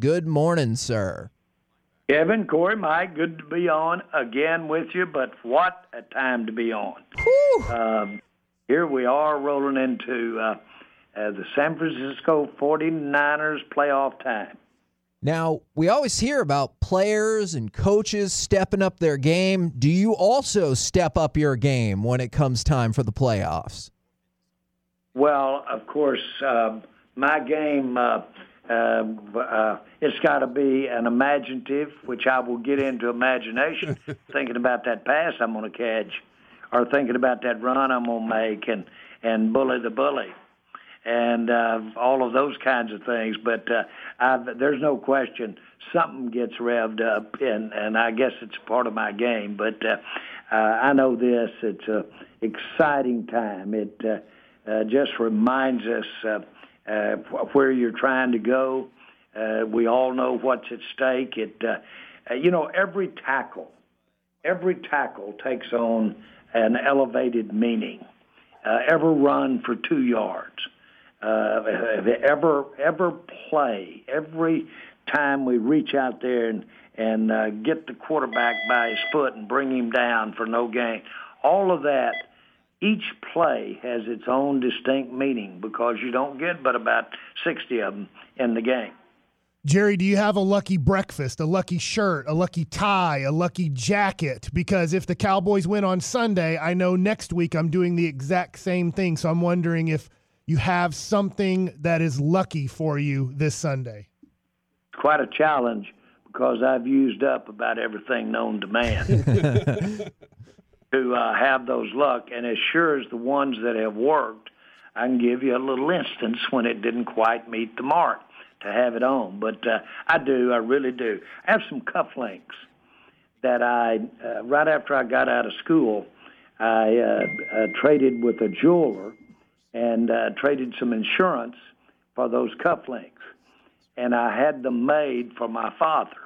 Good morning, sir. Kevin, Corey, Mike, good to be on again with you, but what a time to be on. Um, here we are rolling into uh, uh, the San Francisco 49ers playoff time. Now, we always hear about players and coaches stepping up their game. Do you also step up your game when it comes time for the playoffs? Well, of course, uh, my game, uh, uh, it's got to be an imaginative, which I will get into imagination, thinking about that pass I'm going to catch, or thinking about that run I'm going to make, and and bully the bully, and uh, all of those kinds of things. But uh, I've, there's no question something gets revved up, and and I guess it's part of my game. But uh, uh, I know this; it's a exciting time. It uh, uh, just reminds us uh, uh, where you're trying to go. Uh, we all know what's at stake. It, uh, uh, you know, every tackle, every tackle takes on an elevated meaning. Uh, ever run for two yards, uh, ever ever play, every time we reach out there and and uh, get the quarterback by his foot and bring him down for no gain, all of that each play has its own distinct meaning because you don't get but about 60 of them in the game. Jerry, do you have a lucky breakfast, a lucky shirt, a lucky tie, a lucky jacket? Because if the Cowboys win on Sunday, I know next week I'm doing the exact same thing. So I'm wondering if you have something that is lucky for you this Sunday. It's quite a challenge because I've used up about everything known to man. to uh, have those luck. And as sure as the ones that have worked, I can give you a little instance when it didn't quite meet the mark to have it on. But uh, I do, I really do. I have some cufflinks that I, uh, right after I got out of school, I uh, uh, traded with a jeweler and uh, traded some insurance for those cufflinks. And I had them made for my father.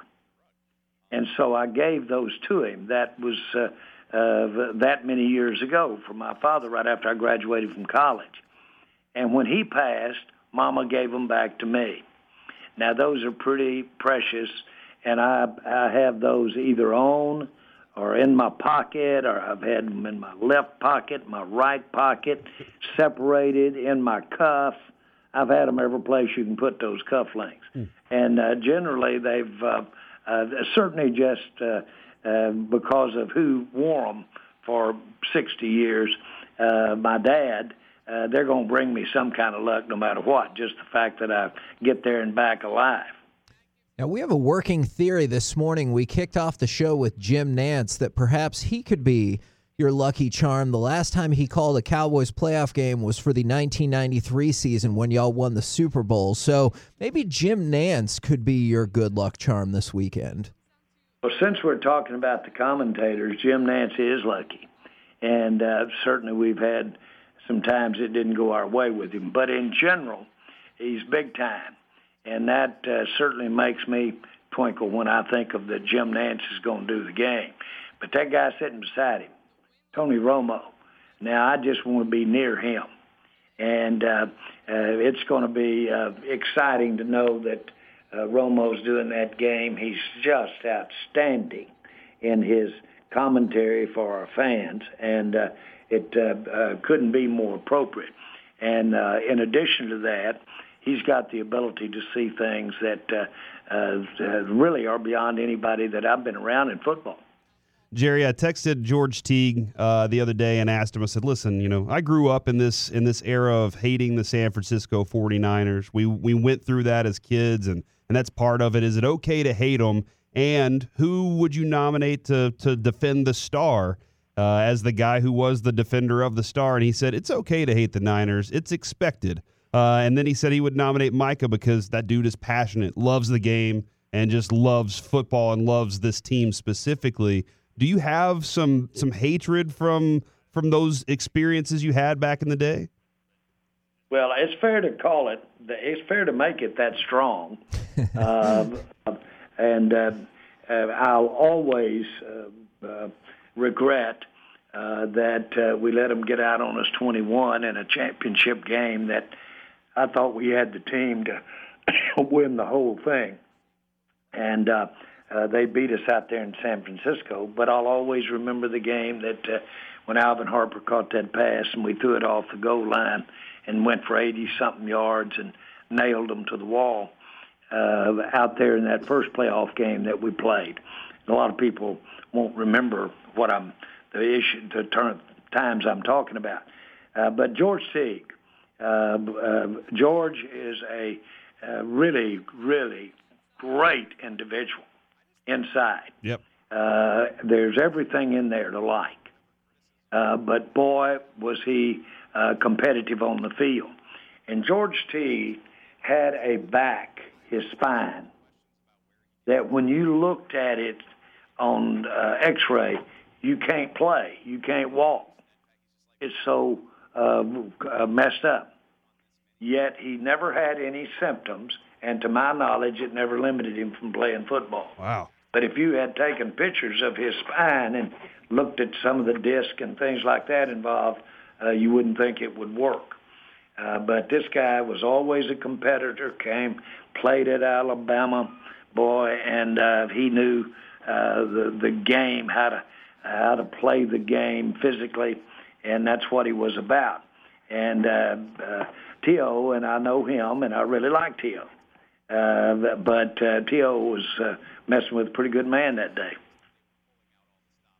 And so I gave those to him. That was uh, uh, that many years ago for my father right after I graduated from college. And when he passed, Mama gave them back to me. Now those are pretty precious, and I I have those either on or in my pocket, or I've had them in my left pocket, my right pocket, separated in my cuff. I've had them every place you can put those cufflinks, mm. and uh, generally they've uh, uh, certainly just. Uh, uh, because of who wore them for 60 years. Uh, my dad, uh, they're going to bring me some kind of luck no matter what, just the fact that I get there and back alive. Now, we have a working theory this morning. We kicked off the show with Jim Nantz that perhaps he could be your lucky charm. The last time he called a Cowboys playoff game was for the 1993 season when y'all won the Super Bowl. So maybe Jim Nantz could be your good luck charm this weekend. Well, since we're talking about the commentators, Jim Nantz is lucky, and uh, certainly we've had some times it didn't go our way with him. But in general, he's big time, and that uh, certainly makes me twinkle when I think of that Jim Nantz is going to do the game. But that guy sitting beside him, Tony Romo. Now I just want to be near him, and uh, uh, it's going to be uh, exciting to know that uh, Romo's doing that game. He's just outstanding in his commentary for our fans, and uh, it uh, uh, couldn't be more appropriate. And uh, in addition to that, he's got the ability to see things that uh, uh, really are beyond anybody that I've been around in football. Jerry, I texted George Teague uh, the other day and asked him, I said, listen, you know, I grew up in this in this era of hating the San Francisco 49ers. We we went through that as kids and and that's part of it. Is it okay to hate them? And who would you nominate to to defend the star uh, as the guy who was the defender of the star? And he said it's okay to hate the Niners. It's expected. Uh, and then he said he would nominate Micah because that dude is passionate, loves the game, and just loves football and loves this team specifically. Do you have some some hatred from from those experiences you had back in the day? Well, it's fair to call it. It's fair to make it that strong, uh, and uh, uh, I'll always uh, uh, regret uh, that uh, we let them get out on us 21 in a championship game that I thought we had the team to win the whole thing. and uh, they beat us out there in San Francisco. But I'll always remember the game that uh, when Alvin Harper caught that pass and we threw it off the goal line and went for 80 something yards and nailed them to the wall uh, out there in that first playoff game that we played. A lot of people won't remember what I'm the issue, the turn, times I'm talking about. Uh, but George Teague, uh, uh, George is a uh, really, really great individual inside. Yep. Uh, there's everything in there to like. Uh, but boy, was he uh, competitive on the field. And George Teague had a back, his spine, that when you looked at it on uh, X-ray, you can't play, you can't walk. It's so uh, uh, messed up. Yet he never had any symptoms, and to my knowledge, it never limited him from playing football. Wow. But if you had taken pictures of his spine and looked at some of the disc and things like that involved, uh, you wouldn't think it would work. Uh, but this guy was always a competitor. Came, played at Alabama, boy, and uh, he knew uh, the the game, how to how to play the game physically, and that's what he was about. And uh, uh, T.O. and I know him, and I really like T.O. Uh, but uh, T.O. was uh, messing with a pretty good man that day.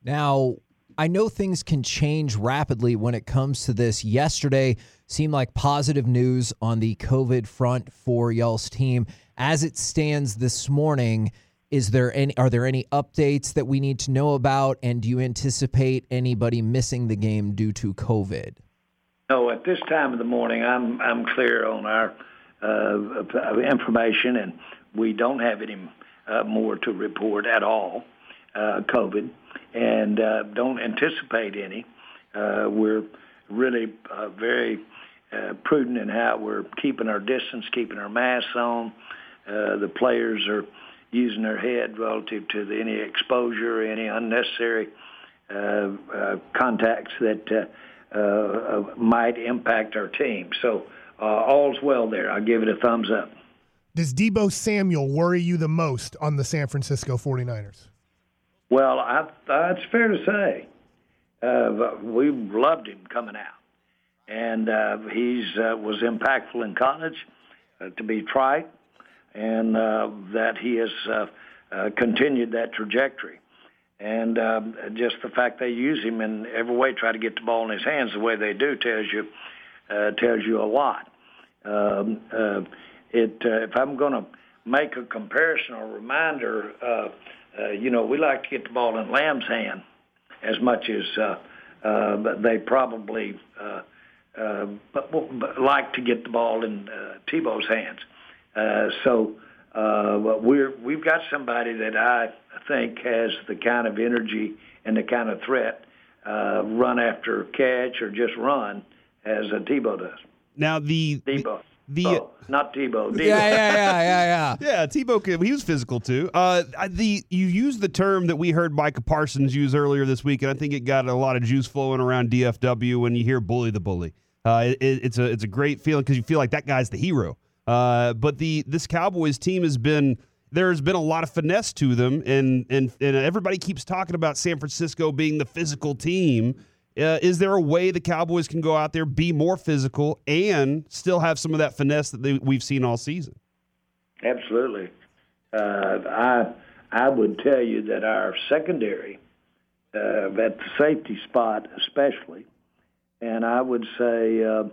Now, I know things can change rapidly when it comes to this. Yesterday seemed like positive news on the COVID front for y'all's team. As it stands this morning, is there any are there any updates that we need to know about and do you anticipate anybody missing the game due to COVID? No, at this time of the morning I'm I'm clear on our information and we don't have any uh, more to report at all, uh, COVID and uh, don't anticipate any. Uh, we're really uh, very uh, prudent in how we're keeping our distance, keeping our masks on. The players are using their head relative to any exposure, any unnecessary contacts that might impact our team. Uh, all's well there. I'll give it a thumbs up. Does Deebo Samuel worry you the most on the San Francisco 49ers? Well, I, uh, it's fair to say uh, we loved him coming out, and uh, he's uh, was impactful in college, uh, to be trite, and uh, that he has uh, uh, continued that trajectory. And um, just the fact they use him in every way, try to get the ball in his hands the way they do, tells you uh, tells you a lot. Um, uh, it uh, if I'm going to make a comparison or reminder. Uh, uh, you know, we like to get the ball in Lamb's hand as much as uh, uh, they probably uh, uh, but, but like to get the ball in uh, Tebow's hands. Uh, so uh, we're we've got somebody that I think has the kind of energy and the kind of threat, uh, run after catch or just run, as uh, Tebow does. Now the Tebow. the oh, not Tebow. Tebow. Yeah, yeah, yeah, yeah, yeah. Yeah, Tebow, he was physical too. Uh, the you used the term that we heard Micah Parsons use earlier this week, and I think it got a lot of juice flowing around DFW when you hear "bully the bully." Uh, it, it's a it's a great feeling because you feel like that guy's the hero. Uh, but the this Cowboys team has been there's been a lot of finesse to them, and and and everybody keeps talking about San Francisco being the physical team. Uh, is there a way the Cowboys can go out there, be more physical, and still have some of that finesse that they, we've seen all season? Absolutely. Uh, I I would tell you that our secondary, uh, at the safety spot especially, and I would say uh,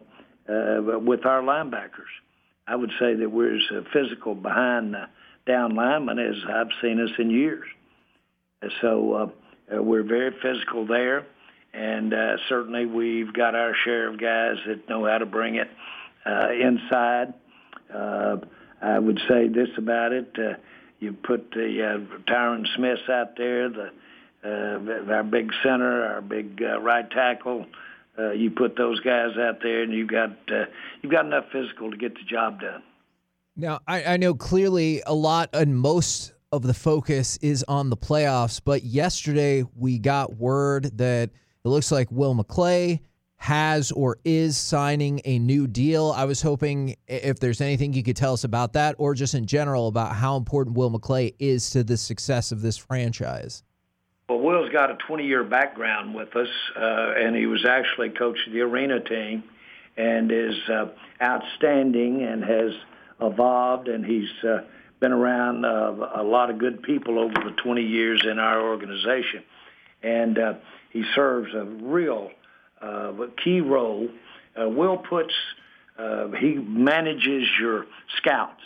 uh, with our linebackers, I would say that we're as physical behind the down linemen as I've seen us in years. So uh, uh, we're very physical there, and uh, certainly we've got our share of guys that know how to bring it uh, inside. Uh, I would say this about it: uh, you put the uh, Tyron Smiths out there, the uh, our big center, our big uh, right tackle. Uh, you put those guys out there, and you've got uh, you've got enough physical to get the job done. Now, I, I know clearly a lot and most of the focus is on the playoffs, but yesterday we got word that it looks like Will McClay has or is signing a new deal. I was hoping if there's anything you could tell us about that or just in general about how important Will McClay is to the success of this franchise. Well, Will's got a 20 year background with us, uh, and he was actually coach of the arena team and is uh, outstanding and has evolved, and he's uh, been around uh, a lot of good people over the 20 years in our organization. And uh, he serves a real uh, key role. Uh, Will puts, uh, he manages your scouts,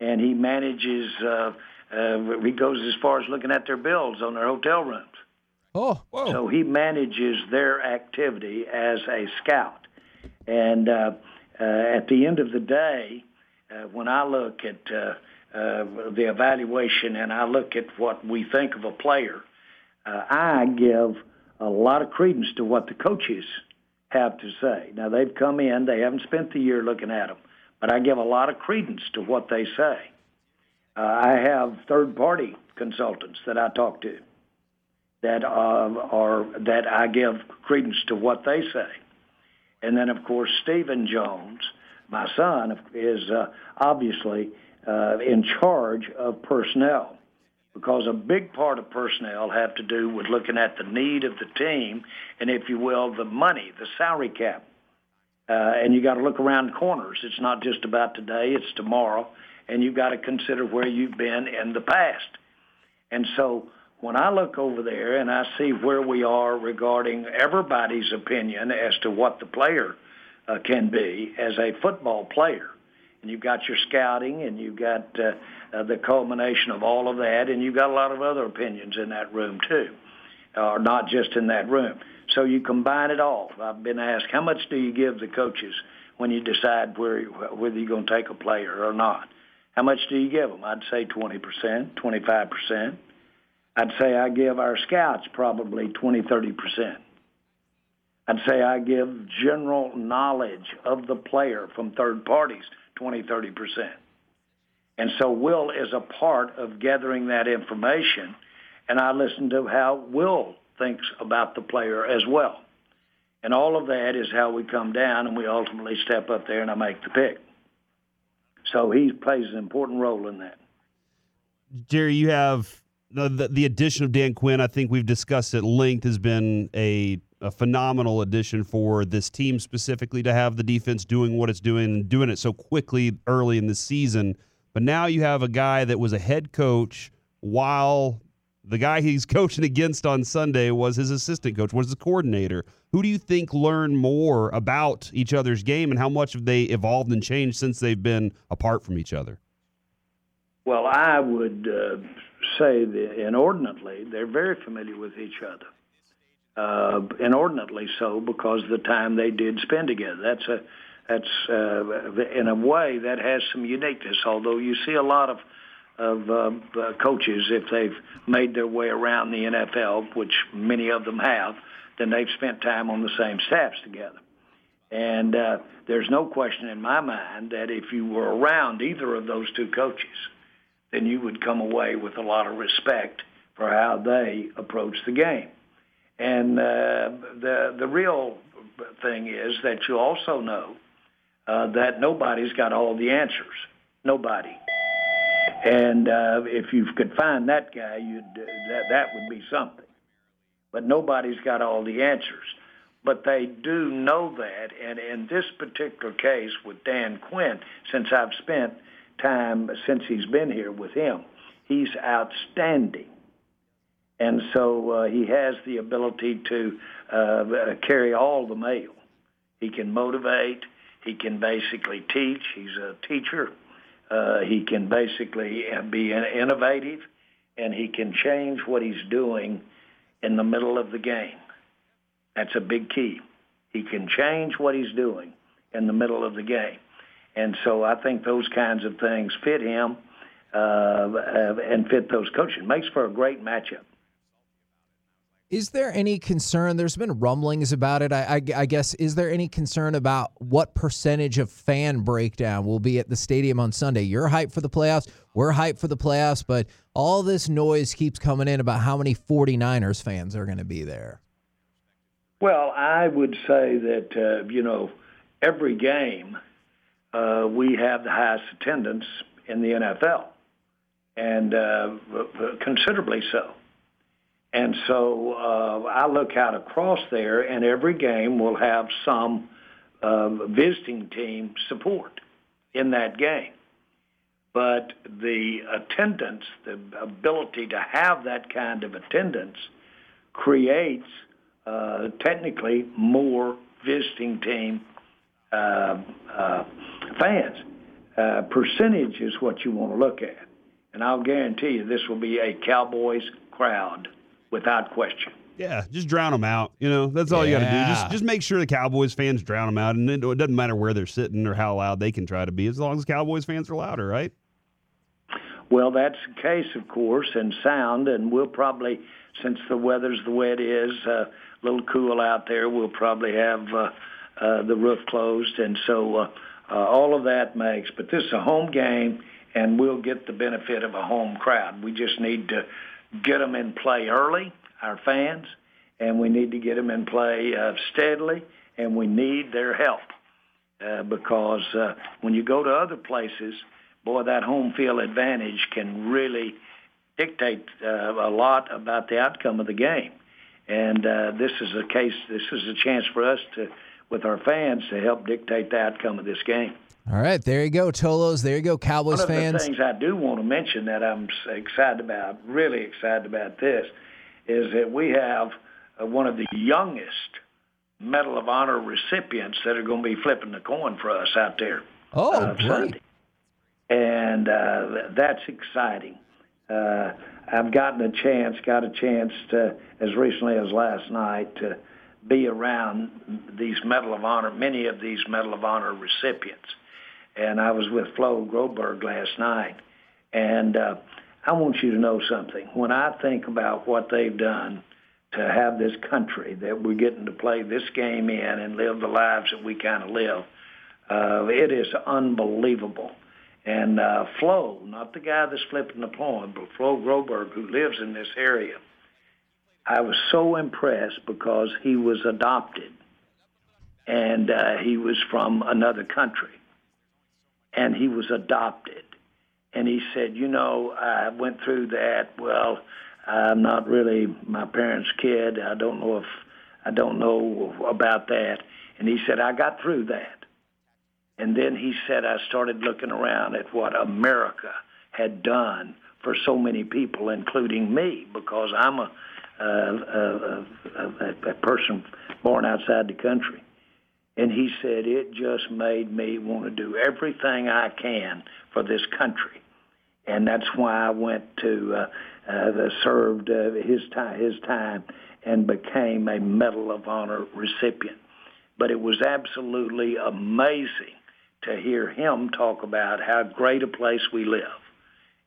and he manages, uh, uh, he goes as far as looking at their bills on their hotel rooms. Oh, whoa. So he manages their activity as a scout. And uh, uh, at the end of the day, uh, when I look at uh, uh, the evaluation and I look at what we think of a player, uh, I give a lot of credence to what the coaches have to say. Now they've come in, they haven't spent the year looking at them, but I give a lot of credence to what they say. Uh, I have third-party consultants that I talk to that uh, are that I give credence to what they say, and then of course Stephen Jones, my son, is uh, obviously uh, in charge of personnel because a big part of personnel have to do with looking at the need of the team and, if you will, the money, the salary cap. Uh, and you got to look around corners. It's not just about today; it's tomorrow, and you've got to consider where you've been in the past. And so, when I look over there and I see where we are regarding everybody's opinion as to what the player uh, can be as a football player, and you've got your scouting, and you've got uh, uh, the culmination of all of that, and you've got a lot of other opinions in that room too, or not just in that room. So you combine it all. I've been asked, how much do you give the coaches when you decide where whether you're going to take a player or not? How much do you give them? I'd say 20%, 25%. I'd say I give our scouts probably 20, 30%. I'd say I give general knowledge of the player from third parties 20, 30 percent. And so Will is a part of gathering that information, and I listen to how Will thinks about the player as well. And all of that is how we come down, and we ultimately step up there, and I make the pick. So he plays an important role in that. Jerry, you have the, the, the addition of Dan Quinn. I think we've discussed at length has been a a phenomenal addition for this team specifically to have the defense doing what it's doing and doing it so quickly early in the season. But now you have a guy that was a head coach while the guy he's coaching against on Sunday was his assistant coach, was his coordinator. Who do you think learned more about each other's game and how much have they evolved and changed since they've been apart from each other? Well, I would uh, say that inordinately, they're very familiar with each other uh, inordinately so because the time they did spend together. That's a that's uh, in a way that has some uniqueness. Although you see a lot of of uh, coaches if they've made their way around the NFL, which many of them have, then they've spent time on the same staffs together. And uh, there's no question in my mind that if you were around either of those two coaches, then you would come away with a lot of respect for how they approach the game. And uh, the the real thing is that you also know uh, that nobody's got all the answers. Nobody. And uh, if you could find that guy, you'd that that would be something. But nobody's got all the answers. But they do know that, and in this particular case with Dan Quinn, since I've spent time since he's been here with him, he's outstanding and so uh, he has the ability to uh, carry all the mail. He can motivate. He can basically teach. He's a teacher. Uh, he can basically uh, be innovative, and he can change what he's doing in the middle of the game. That's a big key. He can change what he's doing in the middle of the game. And so I think those kinds of things fit him uh, and fit those coaches. Makes for a great matchup. Is there any concern? There's been rumblings about it. I, I, I, guess is there any concern about what percentage of fan breakdown will be at the stadium on Sunday? You're hyped for the playoffs. We're hyped for the playoffs, but all this noise keeps coming in about how many 49ers fans are going to be there. Well, I would say that uh, you know every game uh, we have the highest attendance in the NFL, and uh, considerably so. And so uh, I look out across there, and every game will have some uh, visiting team support in that game. But the attendance, the ability to have that kind of attendance, creates uh, technically more visiting team uh, uh, fans. Uh, percentage is what you want to look at. And I'll guarantee you this will be a Cowboys crowd without question. Yeah, just drown them out. You know, that's all you got to do. Just just make sure the Cowboys fans drown them out, and it, it doesn't matter where they're sitting or how loud they can try to be, as long as Cowboys fans are louder, right? Well, that's the case, of course, and sound, and we'll probably, since the weather's the way it is, uh, a little cool out there, we'll probably have uh, uh, the roof closed, and so uh, uh, all of that makes. But this is a home game, and we'll get the benefit of a home crowd. We just need to get them in play early, our fans, and we need to get them in play uh, steadily, and we need their help uh, because uh, when you go to other places, boy, that home field advantage can really dictate uh, a lot about the outcome of the game. And uh, this is a case. This is a chance for us to, with our fans, to help dictate the outcome of this game. All right, there you go, Tolos. There you go, Cowboys fans. One of the things I do want to mention that I'm excited about, really excited about this, is that we have uh, one of the youngest Medal of Honor recipients that are going to be flipping the coin for us out there. Oh, uh, great. Sunday. And uh, that's exciting. Uh, I've gotten a chance, got a chance to, as recently as last night, to be around these Medal of Honor, many of these Medal of Honor recipients and I was with Flo Groberg last night. And uh, I want you to know something. When I think about what they've done to have this country that we're getting to play this game in and live the lives that we kind of live, uh, it is unbelievable. And uh, Flo, not the guy that's flipping the coin, but Flo Groberg, who lives in this area, I was so impressed because he was adopted and uh, he was from another country and he was adopted. And he said, you know, I went through that. Well, I'm not really my parents' kid. I don't know if I don't know about that. And he said, I got through that. And then he said, I started looking around at what America had done for so many people, including me, because I'm a, a, a, a, a person born outside the country. And he said, it just made me want to do everything I can for this country. And that's why I went to, uh, uh, served uh, his, time, his time and became a Medal of Honor recipient. But it was absolutely amazing to hear him talk about how great a place we live.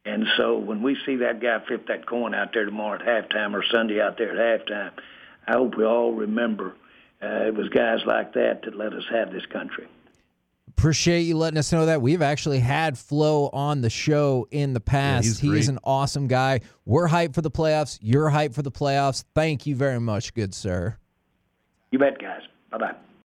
And so when we see that guy flip that coin out there tomorrow at halftime or Sunday out there at halftime, I hope we all remember – uh, it was guys like that that let us have this country. Appreciate you letting us know that. We've actually had Flo on the show in the past. he's he is an awesome guy. We're hyped for the playoffs. You're hyped for the playoffs. Thank you very much, good sir. You bet, guys. Bye bye.